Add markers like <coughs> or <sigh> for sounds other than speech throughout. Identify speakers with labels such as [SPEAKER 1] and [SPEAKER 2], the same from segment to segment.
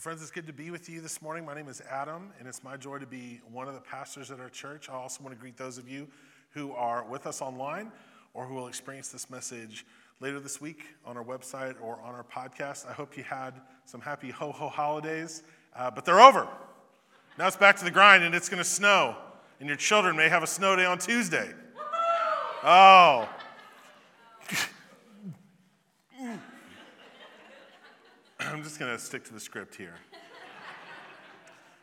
[SPEAKER 1] Well, friends, it's good to be with you this morning. My name is Adam, and it's my joy to be one of the pastors at our church. I also want to greet those of you who are with us online or who will experience this message later this week on our website or on our podcast. I hope you had some happy ho ho holidays, uh, but they're over. Now it's back to the grind, and it's going to snow, and your children may have a snow day on Tuesday. Oh. <coughs> I'm just going to stick to the script here.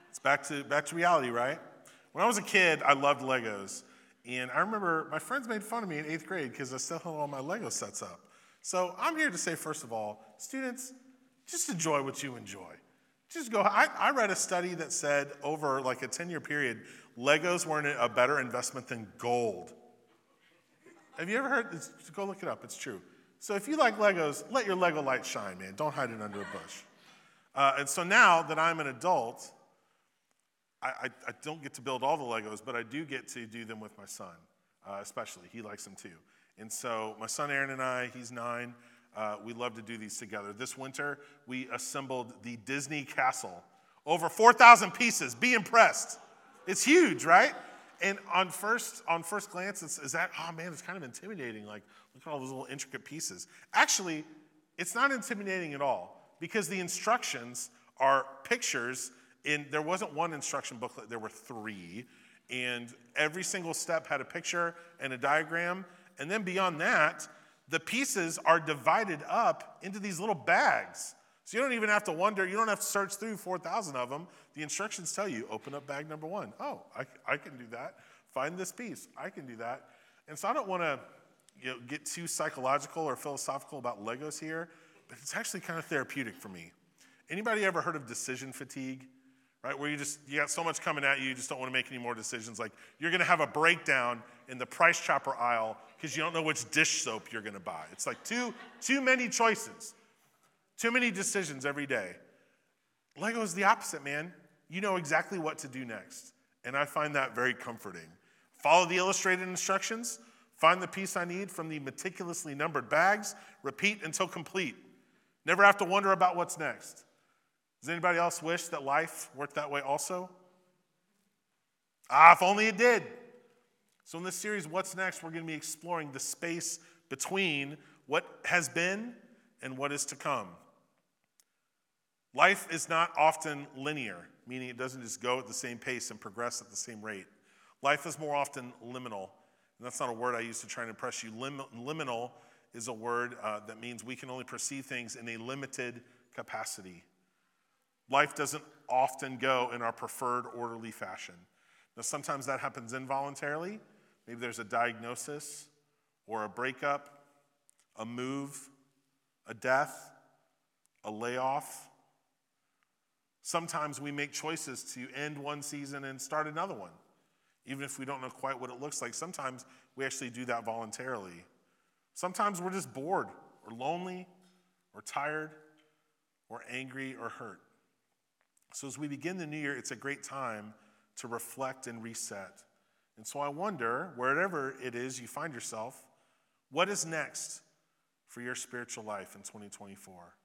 [SPEAKER 1] It's back to, back to reality, right? When I was a kid, I loved Legos. And I remember my friends made fun of me in eighth grade because I still had all my Lego sets up. So I'm here to say, first of all, students, just enjoy what you enjoy. Just go. I, I read a study that said over like a 10 year period, Legos weren't a better investment than gold. Have you ever heard? Go look it up. It's true. So if you like Legos, let your Lego light shine, man. Don't hide it under a bush. Uh, and so now that I'm an adult, I, I, I, don't get to build all the Legos, but I do get to do them with my son, uh, especially. He likes them too. And so my son Aaron and I, he's nine, uh, we love to do these together. This winter, we assembled the Disney Castle. Over 4,000 pieces. Be impressed. It's huge, right? And on first, on first glance, it's, is that, oh man, it's kind of intimidating. Like, look at all those little intricate pieces. Actually, it's not intimidating at all because the instructions are pictures. In, there wasn't one instruction booklet, there were three. And every single step had a picture and a diagram. And then beyond that, the pieces are divided up into these little bags. So you don't even have to wonder, you don't have to search through 4,000 of them. The instructions tell you open up bag number one. Oh, I, I can do that. Find this piece. I can do that. And so I don't want to you know, get too psychological or philosophical about Legos here, but it's actually kind of therapeutic for me. Anybody ever heard of decision fatigue? Right, where you just you got so much coming at you, you just don't want to make any more decisions. Like you're going to have a breakdown in the price chopper aisle because you don't know which dish soap you're going to buy. It's like too too many choices. Too many decisions every day. Lego is the opposite, man. You know exactly what to do next. And I find that very comforting. Follow the illustrated instructions, find the piece I need from the meticulously numbered bags, repeat until complete. Never have to wonder about what's next. Does anybody else wish that life worked that way also? Ah, if only it did. So, in this series, What's Next, we're going to be exploring the space between what has been and what is to come. Life is not often linear, meaning it doesn't just go at the same pace and progress at the same rate. Life is more often liminal. And that's not a word I use to try and impress you. Lim- liminal is a word uh, that means we can only perceive things in a limited capacity. Life doesn't often go in our preferred orderly fashion. Now, sometimes that happens involuntarily. Maybe there's a diagnosis or a breakup, a move, a death, a layoff. Sometimes we make choices to end one season and start another one, even if we don't know quite what it looks like. Sometimes we actually do that voluntarily. Sometimes we're just bored or lonely or tired or angry or hurt. So, as we begin the new year, it's a great time to reflect and reset. And so, I wonder, wherever it is you find yourself, what is next for your spiritual life in 2024?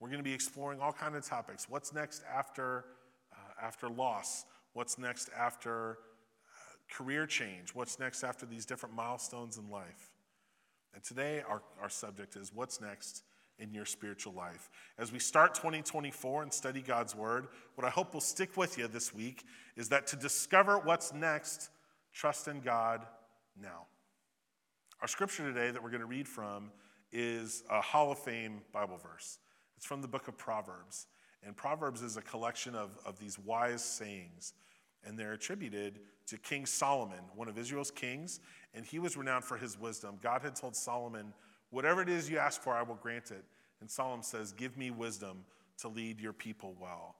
[SPEAKER 1] We're going to be exploring all kinds of topics. What's next after, uh, after loss? What's next after uh, career change? What's next after these different milestones in life? And today, our, our subject is what's next in your spiritual life. As we start 2024 and study God's Word, what I hope will stick with you this week is that to discover what's next, trust in God now. Our scripture today that we're going to read from is a Hall of Fame Bible verse. It's from the book of Proverbs. And Proverbs is a collection of, of these wise sayings, and they're attributed to King Solomon, one of Israel's kings, and he was renowned for his wisdom. God had told Solomon, Whatever it is you ask for, I will grant it. And Solomon says, Give me wisdom to lead your people well.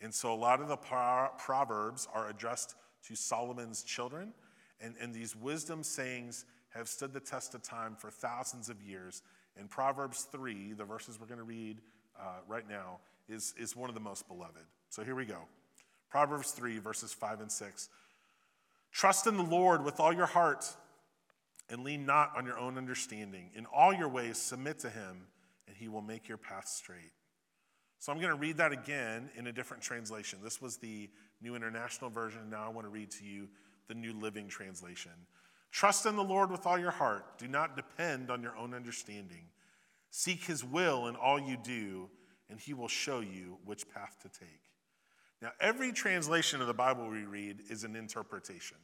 [SPEAKER 1] And so a lot of the Proverbs are addressed to Solomon's children, and, and these wisdom sayings have stood the test of time for thousands of years and Proverbs 3, the verses we're going to read uh, right now, is, is one of the most beloved. So here we go. Proverbs 3, verses 5 and 6. Trust in the Lord with all your heart and lean not on your own understanding. In all your ways, submit to him, and he will make your path straight. So I'm going to read that again in a different translation. This was the New International Version. Now I want to read to you the New Living Translation. Trust in the Lord with all your heart. Do not depend on your own understanding. Seek his will in all you do, and he will show you which path to take. Now, every translation of the Bible we read is an interpretation.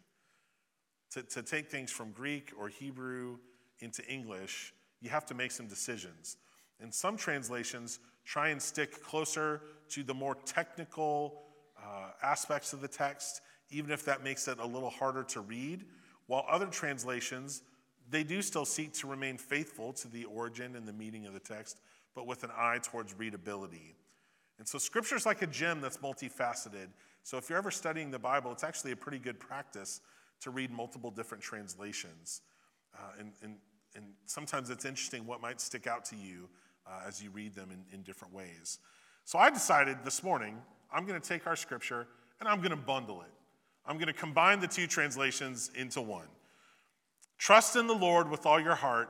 [SPEAKER 1] To, to take things from Greek or Hebrew into English, you have to make some decisions. And some translations try and stick closer to the more technical uh, aspects of the text, even if that makes it a little harder to read, while other translations, they do still seek to remain faithful to the origin and the meaning of the text, but with an eye towards readability. And so scripture is like a gem that's multifaceted. So if you're ever studying the Bible, it's actually a pretty good practice to read multiple different translations. Uh, and, and, and sometimes it's interesting what might stick out to you uh, as you read them in, in different ways. So I decided this morning I'm going to take our scripture and I'm going to bundle it. I'm going to combine the two translations into one. Trust in the Lord with all your heart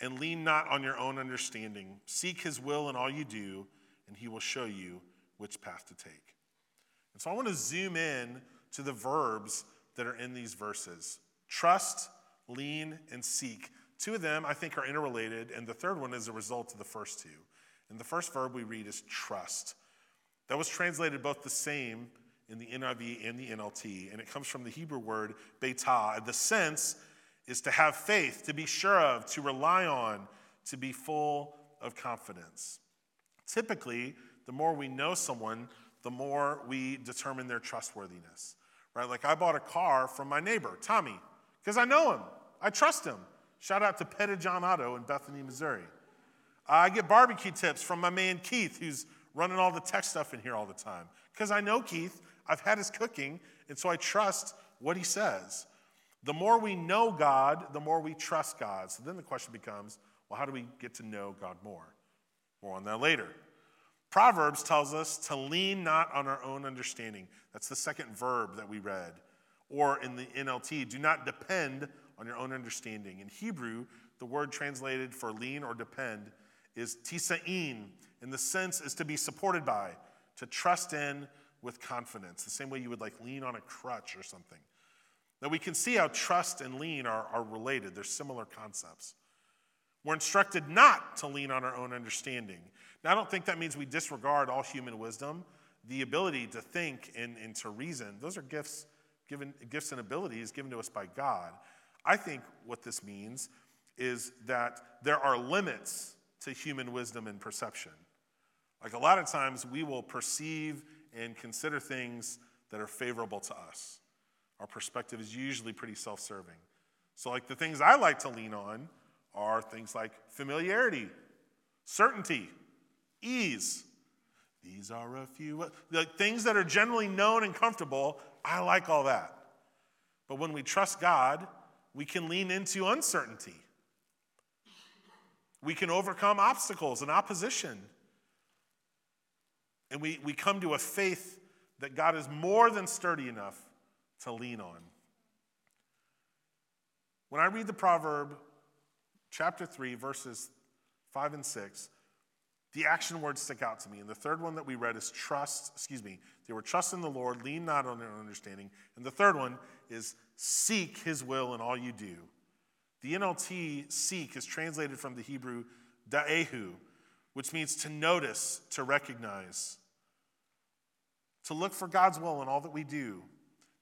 [SPEAKER 1] and lean not on your own understanding. Seek his will in all you do, and he will show you which path to take. And so I want to zoom in to the verbs that are in these verses trust, lean, and seek. Two of them I think are interrelated, and the third one is a result of the first two. And the first verb we read is trust. That was translated both the same in the NIV and the NLT, and it comes from the Hebrew word betah. The sense is to have faith, to be sure of, to rely on, to be full of confidence. Typically, the more we know someone, the more we determine their trustworthiness. Right? Like I bought a car from my neighbor, Tommy, because I know him. I trust him. Shout out to Pettijohn Auto in Bethany, Missouri. I get barbecue tips from my man Keith, who's running all the tech stuff in here all the time. Because I know Keith, I've had his cooking, and so I trust what he says. The more we know God, the more we trust God. So then the question becomes well, how do we get to know God more? More on that later. Proverbs tells us to lean not on our own understanding. That's the second verb that we read. Or in the NLT, do not depend on your own understanding. In Hebrew, the word translated for lean or depend is tisa'in, and the sense is to be supported by, to trust in with confidence, the same way you would like lean on a crutch or something. Now we can see how trust and lean are, are related, they're similar concepts. We're instructed not to lean on our own understanding. Now, I don't think that means we disregard all human wisdom. The ability to think and, and to reason, those are gifts, given, gifts and abilities given to us by God. I think what this means is that there are limits to human wisdom and perception. Like a lot of times, we will perceive and consider things that are favorable to us. Our perspective is usually pretty self serving. So, like the things I like to lean on are things like familiarity, certainty, ease. These are a few the things that are generally known and comfortable. I like all that. But when we trust God, we can lean into uncertainty. We can overcome obstacles and opposition. And we, we come to a faith that God is more than sturdy enough to lean on. When I read the proverb, chapter 3, verses 5 and 6, the action words stick out to me. And the third one that we read is trust, excuse me, they were trust in the Lord, lean not on their understanding. And the third one is seek his will in all you do. The NLT seek is translated from the Hebrew da'ehu, which means to notice, to recognize, to look for God's will in all that we do.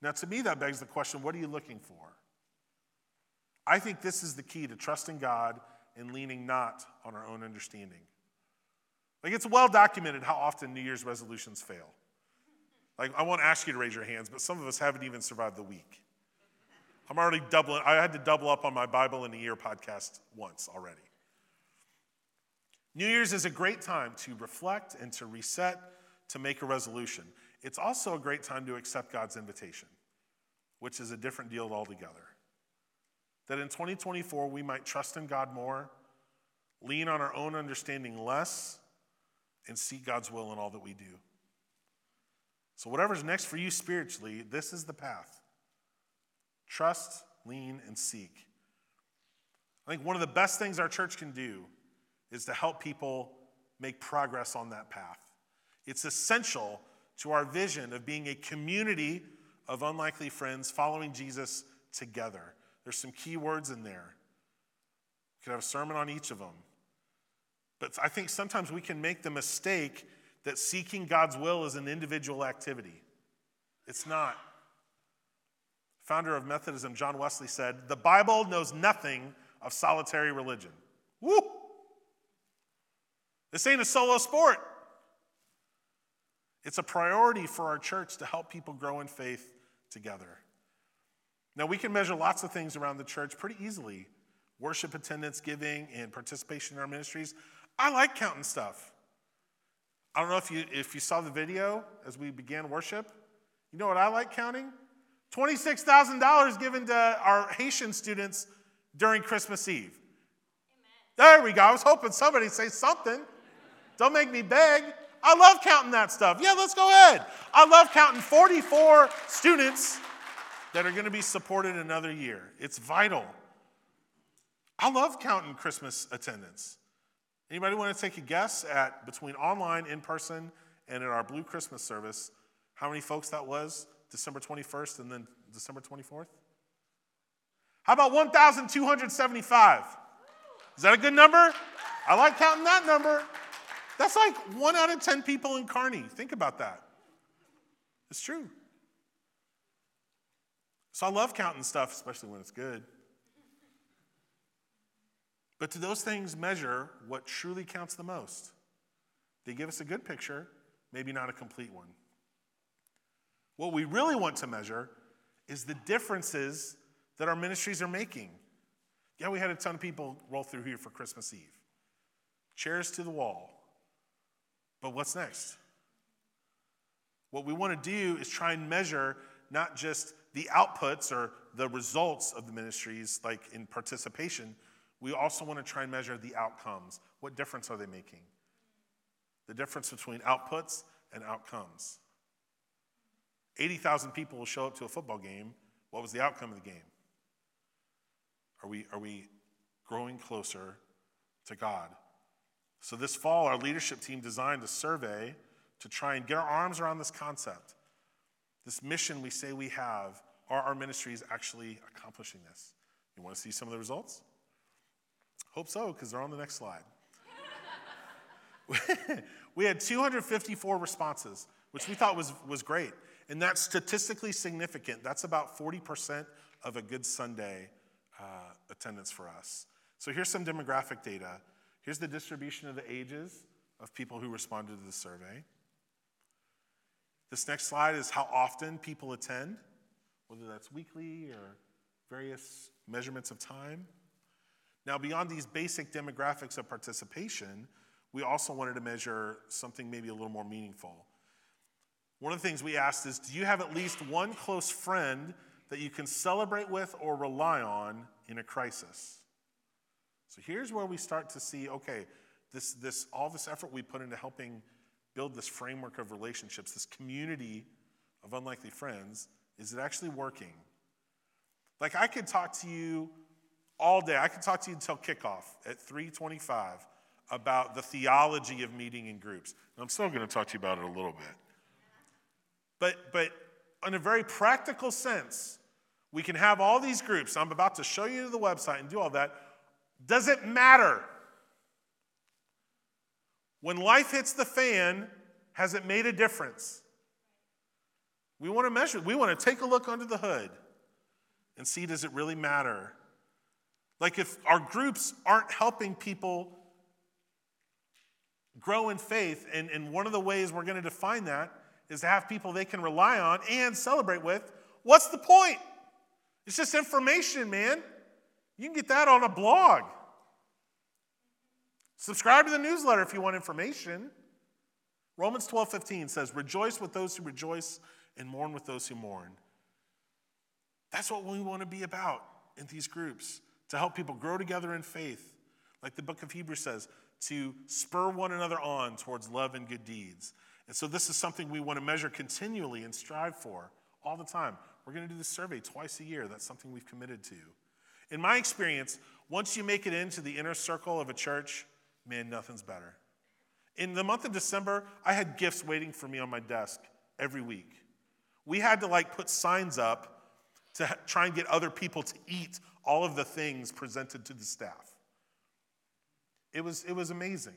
[SPEAKER 1] Now, to me, that begs the question what are you looking for? I think this is the key to trusting God and leaning not on our own understanding. Like, it's well documented how often New Year's resolutions fail. Like, I won't ask you to raise your hands, but some of us haven't even survived the week. I'm already doubling, I had to double up on my Bible in a year podcast once already. New Year's is a great time to reflect and to reset, to make a resolution. It's also a great time to accept God's invitation, which is a different deal altogether. That in 2024, we might trust in God more, lean on our own understanding less, and seek God's will in all that we do. So, whatever's next for you spiritually, this is the path. Trust, lean, and seek. I think one of the best things our church can do is to help people make progress on that path. It's essential to our vision of being a community of unlikely friends following Jesus together. There's some key words in there. We could have a sermon on each of them. But I think sometimes we can make the mistake that seeking God's will is an individual activity. It's not. Founder of Methodism, John Wesley, said, The Bible knows nothing of solitary religion. Woo! This ain't a solo sport. It's a priority for our church to help people grow in faith together. Now, we can measure lots of things around the church pretty easily worship attendance, giving, and participation in our ministries. I like counting stuff. I don't know if you, if you saw the video as we began worship. You know what I like counting? $26,000 given to our Haitian students during Christmas Eve. Amen. There we go. I was hoping somebody say something. Don't make me beg. I love counting that stuff. Yeah, let's go ahead. I love counting 44 students that are going to be supported another year. It's vital. I love counting Christmas attendance. Anybody want to take a guess at between online, in person, and at our Blue Christmas service, how many folks that was December 21st and then December 24th? How about 1,275? Is that a good number? I like counting that number. That's like one out of 10 people in Kearney. Think about that. It's true. So I love counting stuff, especially when it's good. But do those things measure what truly counts the most? They give us a good picture, maybe not a complete one. What we really want to measure is the differences that our ministries are making. Yeah, we had a ton of people roll through here for Christmas Eve. Chairs to the wall, but what's next? What we want to do is try and measure not just the outputs or the results of the ministries, like in participation, we also want to try and measure the outcomes. What difference are they making? The difference between outputs and outcomes. 80,000 people will show up to a football game. What was the outcome of the game? Are we, are we growing closer to God? So, this fall, our leadership team designed a survey to try and get our arms around this concept. This mission we say we have, are our ministries actually accomplishing this? You want to see some of the results? Hope so, because they're on the next slide. <laughs> we had 254 responses, which we thought was, was great. And that's statistically significant. That's about 40% of a good Sunday uh, attendance for us. So here's some demographic data. Here's the distribution of the ages of people who responded to the survey. This next slide is how often people attend, whether that's weekly or various measurements of time. Now, beyond these basic demographics of participation, we also wanted to measure something maybe a little more meaningful. One of the things we asked is Do you have at least one close friend that you can celebrate with or rely on in a crisis? So here's where we start to see okay, this, this, all this effort we put into helping build this framework of relationships, this community of unlikely friends, is it actually working? Like I could talk to you all day. I could talk to you until kickoff at 325 about the theology of meeting in groups. And I'm still going to talk to you about it a little bit. But, but in a very practical sense, we can have all these groups. I'm about to show you the website and do all that. Does it matter? When life hits the fan, has it made a difference? We want to measure, we want to take a look under the hood and see does it really matter? Like if our groups aren't helping people grow in faith, and, and one of the ways we're going to define that is to have people they can rely on and celebrate with, what's the point? It's just information, man. You can get that on a blog. Subscribe to the newsletter if you want information. Romans 12 15 says, Rejoice with those who rejoice and mourn with those who mourn. That's what we want to be about in these groups to help people grow together in faith. Like the book of Hebrews says, to spur one another on towards love and good deeds. And so, this is something we want to measure continually and strive for all the time. We're going to do this survey twice a year. That's something we've committed to. In my experience, once you make it into the inner circle of a church, man, nothing's better. In the month of December, I had gifts waiting for me on my desk every week. We had to like put signs up to try and get other people to eat all of the things presented to the staff. It was, it was amazing.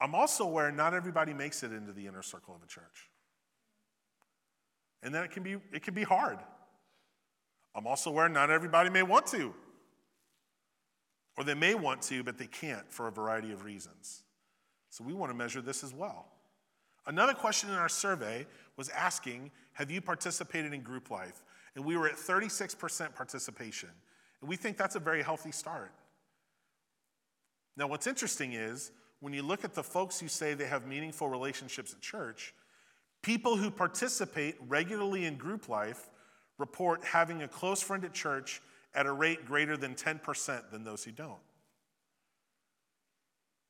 [SPEAKER 1] I'm also aware not everybody makes it into the inner circle of a church. And then it can be, it can be hard. I'm also aware not everybody may want to. Or they may want to, but they can't for a variety of reasons. So we want to measure this as well. Another question in our survey was asking Have you participated in group life? And we were at 36% participation. And we think that's a very healthy start. Now, what's interesting is when you look at the folks who say they have meaningful relationships at church, people who participate regularly in group life report having a close friend at church at a rate greater than 10% than those who don't.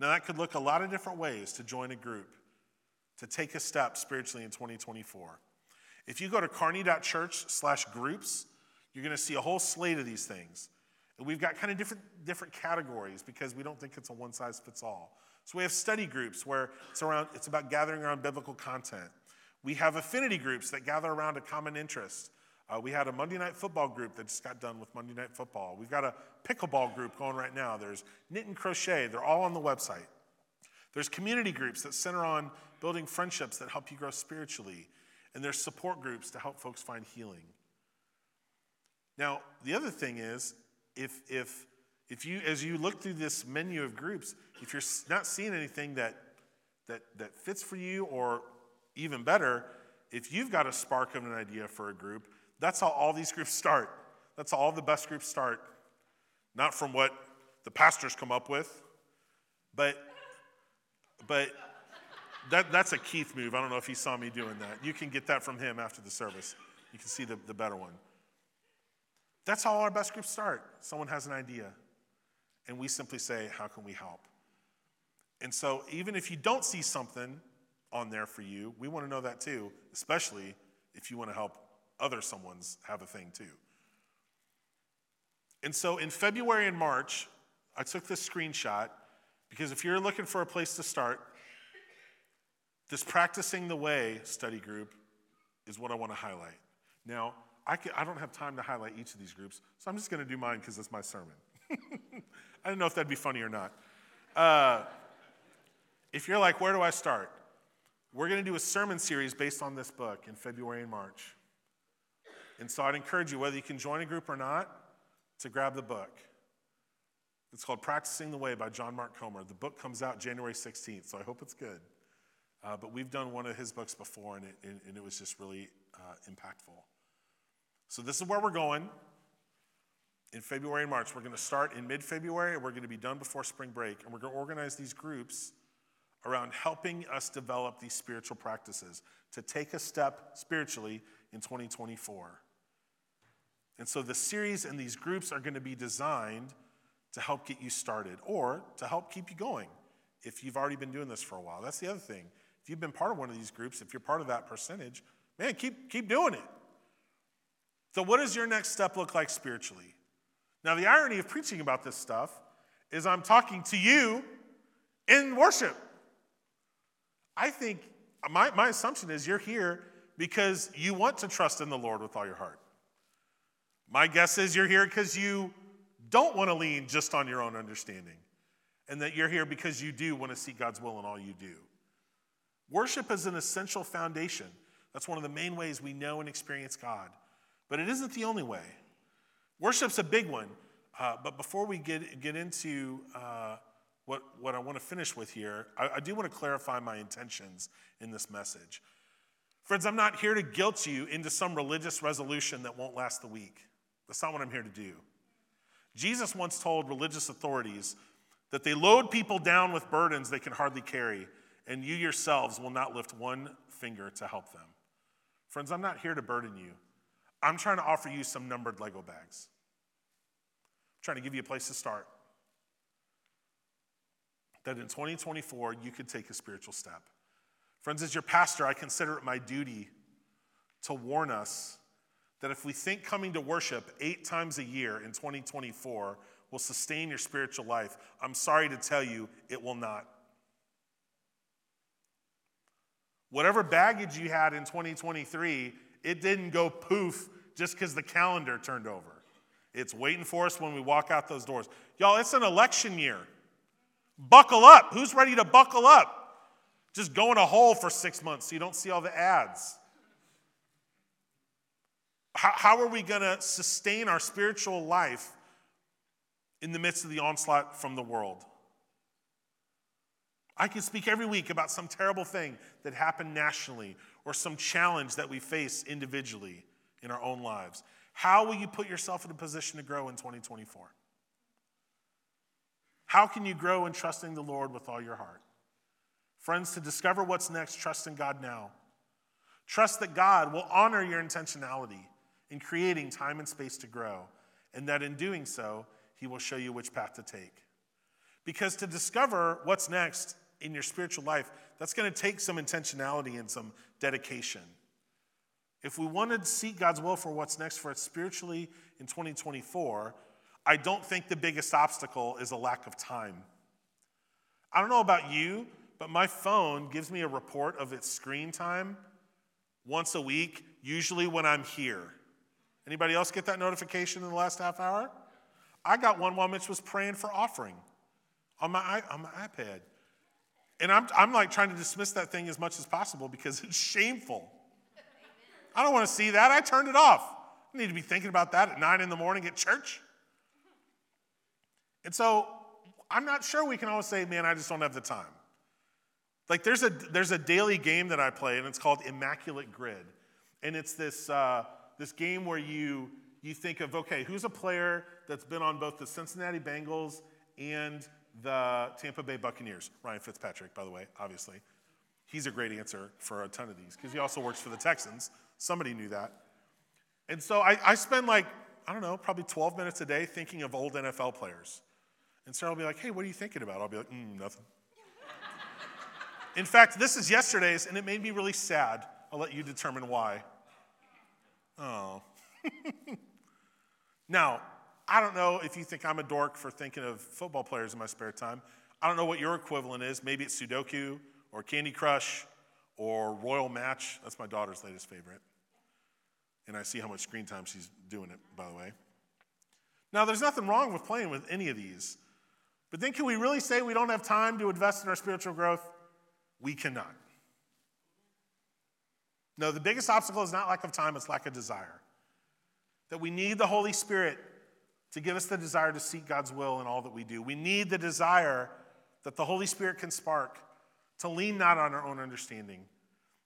[SPEAKER 1] Now, that could look a lot of different ways to join a group, to take a step spiritually in 2024. If you go to kearney.church slash groups, you're going to see a whole slate of these things. And we've got kind of different, different categories because we don't think it's a one size fits all. So we have study groups where it's, around, it's about gathering around biblical content. We have affinity groups that gather around a common interest. Uh, we had a Monday night football group that just got done with Monday night football. We've got a pickleball group going right now. There's knit and crochet, they're all on the website. There's community groups that center on building friendships that help you grow spiritually. And there's support groups to help folks find healing. Now, the other thing is, if, if, if you, as you look through this menu of groups, if you're not seeing anything that, that, that fits for you, or even better, if you've got a spark of an idea for a group, that's how all these groups start. That's how all the best groups start. Not from what the pastors come up with, but, but that, that's a Keith move. I don't know if he saw me doing that. You can get that from him after the service. You can see the, the better one. That's how all our best groups start. Someone has an idea, and we simply say, How can we help? And so, even if you don't see something on there for you, we want to know that too, especially if you want to help other someone's have a thing too. And so in February and March, I took this screenshot because if you're looking for a place to start, this practicing the way study group is what I want to highlight. Now, I, can, I don't have time to highlight each of these groups, so I'm just going to do mine because it's my sermon. <laughs> I don't know if that'd be funny or not. Uh, if you're like, where do I start? We're going to do a sermon series based on this book in February and March. And so I'd encourage you, whether you can join a group or not, to grab the book. It's called Practicing the Way by John Mark Comer. The book comes out January 16th, so I hope it's good. Uh, but we've done one of his books before, and it, and, and it was just really uh, impactful. So this is where we're going in February and March. We're going to start in mid February, and we're going to be done before spring break. And we're going to organize these groups around helping us develop these spiritual practices to take a step spiritually in 2024. And so the series and these groups are going to be designed to help get you started or to help keep you going if you've already been doing this for a while. That's the other thing. If you've been part of one of these groups, if you're part of that percentage, man, keep, keep doing it. So, what does your next step look like spiritually? Now, the irony of preaching about this stuff is I'm talking to you in worship. I think my, my assumption is you're here because you want to trust in the Lord with all your heart. My guess is you're here because you don't want to lean just on your own understanding, and that you're here because you do want to see God's will in all you do. Worship is an essential foundation. That's one of the main ways we know and experience God. But it isn't the only way. Worship's a big one. Uh, but before we get, get into uh, what, what I want to finish with here, I, I do want to clarify my intentions in this message. Friends, I'm not here to guilt you into some religious resolution that won't last the week. That's not what I'm here to do. Jesus once told religious authorities that they load people down with burdens they can hardly carry, and you yourselves will not lift one finger to help them. Friends, I'm not here to burden you. I'm trying to offer you some numbered Lego bags. I'm trying to give you a place to start. That in 2024, you could take a spiritual step. Friends, as your pastor, I consider it my duty to warn us that if we think coming to worship eight times a year in 2024 will sustain your spiritual life, I'm sorry to tell you, it will not. Whatever baggage you had in 2023, it didn't go poof just because the calendar turned over. It's waiting for us when we walk out those doors. Y'all, it's an election year. Buckle up. Who's ready to buckle up? Just go in a hole for six months so you don't see all the ads. How, how are we going to sustain our spiritual life in the midst of the onslaught from the world? I can speak every week about some terrible thing that happened nationally or some challenge that we face individually in our own lives. How will you put yourself in a position to grow in 2024? How can you grow in trusting the Lord with all your heart? Friends, to discover what's next, trust in God now. Trust that God will honor your intentionality in creating time and space to grow, and that in doing so, He will show you which path to take. Because to discover what's next in your spiritual life, that's going to take some intentionality and some dedication. If we want to seek God's will for what's next for us spiritually in 2024, I don't think the biggest obstacle is a lack of time. I don't know about you, but my phone gives me a report of its screen time once a week, usually when I'm here. Anybody else get that notification in the last half hour? I got one while Mitch was praying for offering on my, on my iPad. And I'm, I'm like trying to dismiss that thing as much as possible because <laughs> it's shameful. I don't want to see that. I turned it off. I need to be thinking about that at nine in the morning at church. And so I'm not sure we can always say, man, I just don't have the time. Like there's a, there's a daily game that I play, and it's called Immaculate Grid. And it's this, uh, this game where you, you think of, okay, who's a player that's been on both the Cincinnati Bengals and the Tampa Bay Buccaneers? Ryan Fitzpatrick, by the way, obviously. He's a great answer for a ton of these because he also works for the Texans. Somebody knew that. And so I, I spend like, I don't know, probably 12 minutes a day thinking of old NFL players. And Sarah will be like, hey, what are you thinking about? I'll be like, mm, nothing. In fact, this is yesterday's, and it made me really sad. I'll let you determine why. Oh. <laughs> now, I don't know if you think I'm a dork for thinking of football players in my spare time. I don't know what your equivalent is. Maybe it's Sudoku or Candy Crush or Royal Match. That's my daughter's latest favorite. And I see how much screen time she's doing it, by the way. Now, there's nothing wrong with playing with any of these. But then, can we really say we don't have time to invest in our spiritual growth? We cannot. No, the biggest obstacle is not lack of time, it's lack of desire. That we need the Holy Spirit to give us the desire to seek God's will in all that we do. We need the desire that the Holy Spirit can spark to lean not on our own understanding.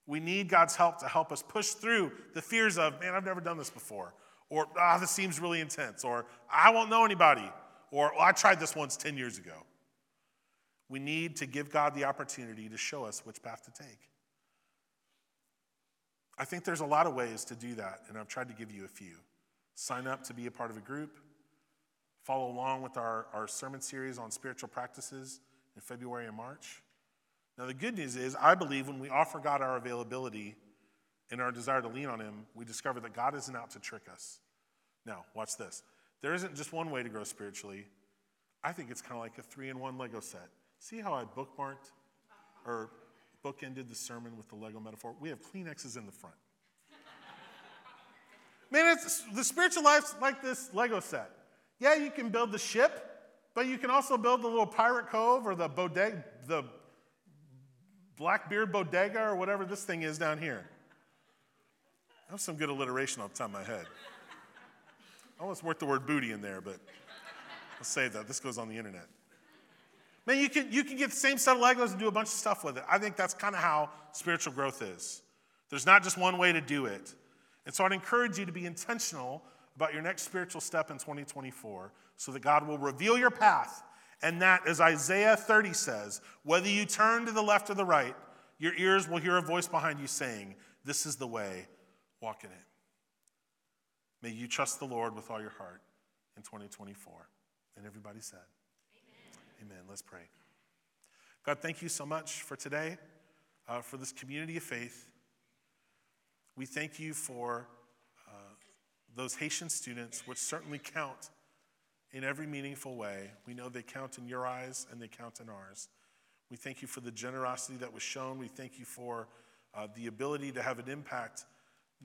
[SPEAKER 1] We need God's help to help us push through the fears of, man, I've never done this before, or, ah, this seems really intense, or I won't know anybody, or well, I tried this once 10 years ago. We need to give God the opportunity to show us which path to take. I think there's a lot of ways to do that, and I've tried to give you a few. Sign up to be a part of a group, follow along with our, our sermon series on spiritual practices in February and March. Now, the good news is, I believe when we offer God our availability and our desire to lean on Him, we discover that God isn't out to trick us. Now, watch this. There isn't just one way to grow spiritually. I think it's kind of like a three in one Lego set. See how I bookmarked or bookended the sermon with the Lego metaphor? We have Kleenexes in the front. Man, it's, the spiritual life's like this Lego set. Yeah, you can build the ship, but you can also build the little pirate cove or the bodega, the Blackbeard Bodega or whatever this thing is down here. I have some good alliteration off the top of my head. Almost worked the word booty in there, but I'll save that. This goes on the internet. Man, you can, you can get the same set of Legos and do a bunch of stuff with it. I think that's kind of how spiritual growth is. There's not just one way to do it. And so I'd encourage you to be intentional about your next spiritual step in 2024 so that God will reveal your path and that, as Isaiah 30 says, whether you turn to the left or the right, your ears will hear a voice behind you saying, This is the way, walk in it. May you trust the Lord with all your heart in 2024. And everybody said. Amen. Let's pray. God, thank you so much for today, uh, for this community of faith. We thank you for uh, those Haitian students, which certainly count in every meaningful way. We know they count in your eyes and they count in ours. We thank you for the generosity that was shown. We thank you for uh, the ability to have an impact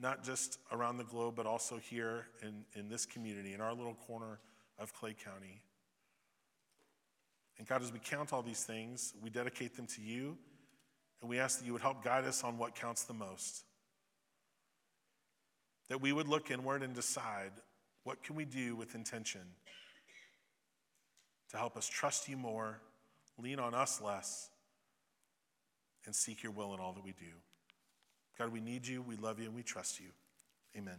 [SPEAKER 1] not just around the globe, but also here in, in this community, in our little corner of Clay County. And God, as we count all these things, we dedicate them to you, and we ask that you would help guide us on what counts the most. That we would look inward and decide what can we do with intention to help us trust you more, lean on us less, and seek your will in all that we do. God, we need you, we love you, and we trust you. Amen.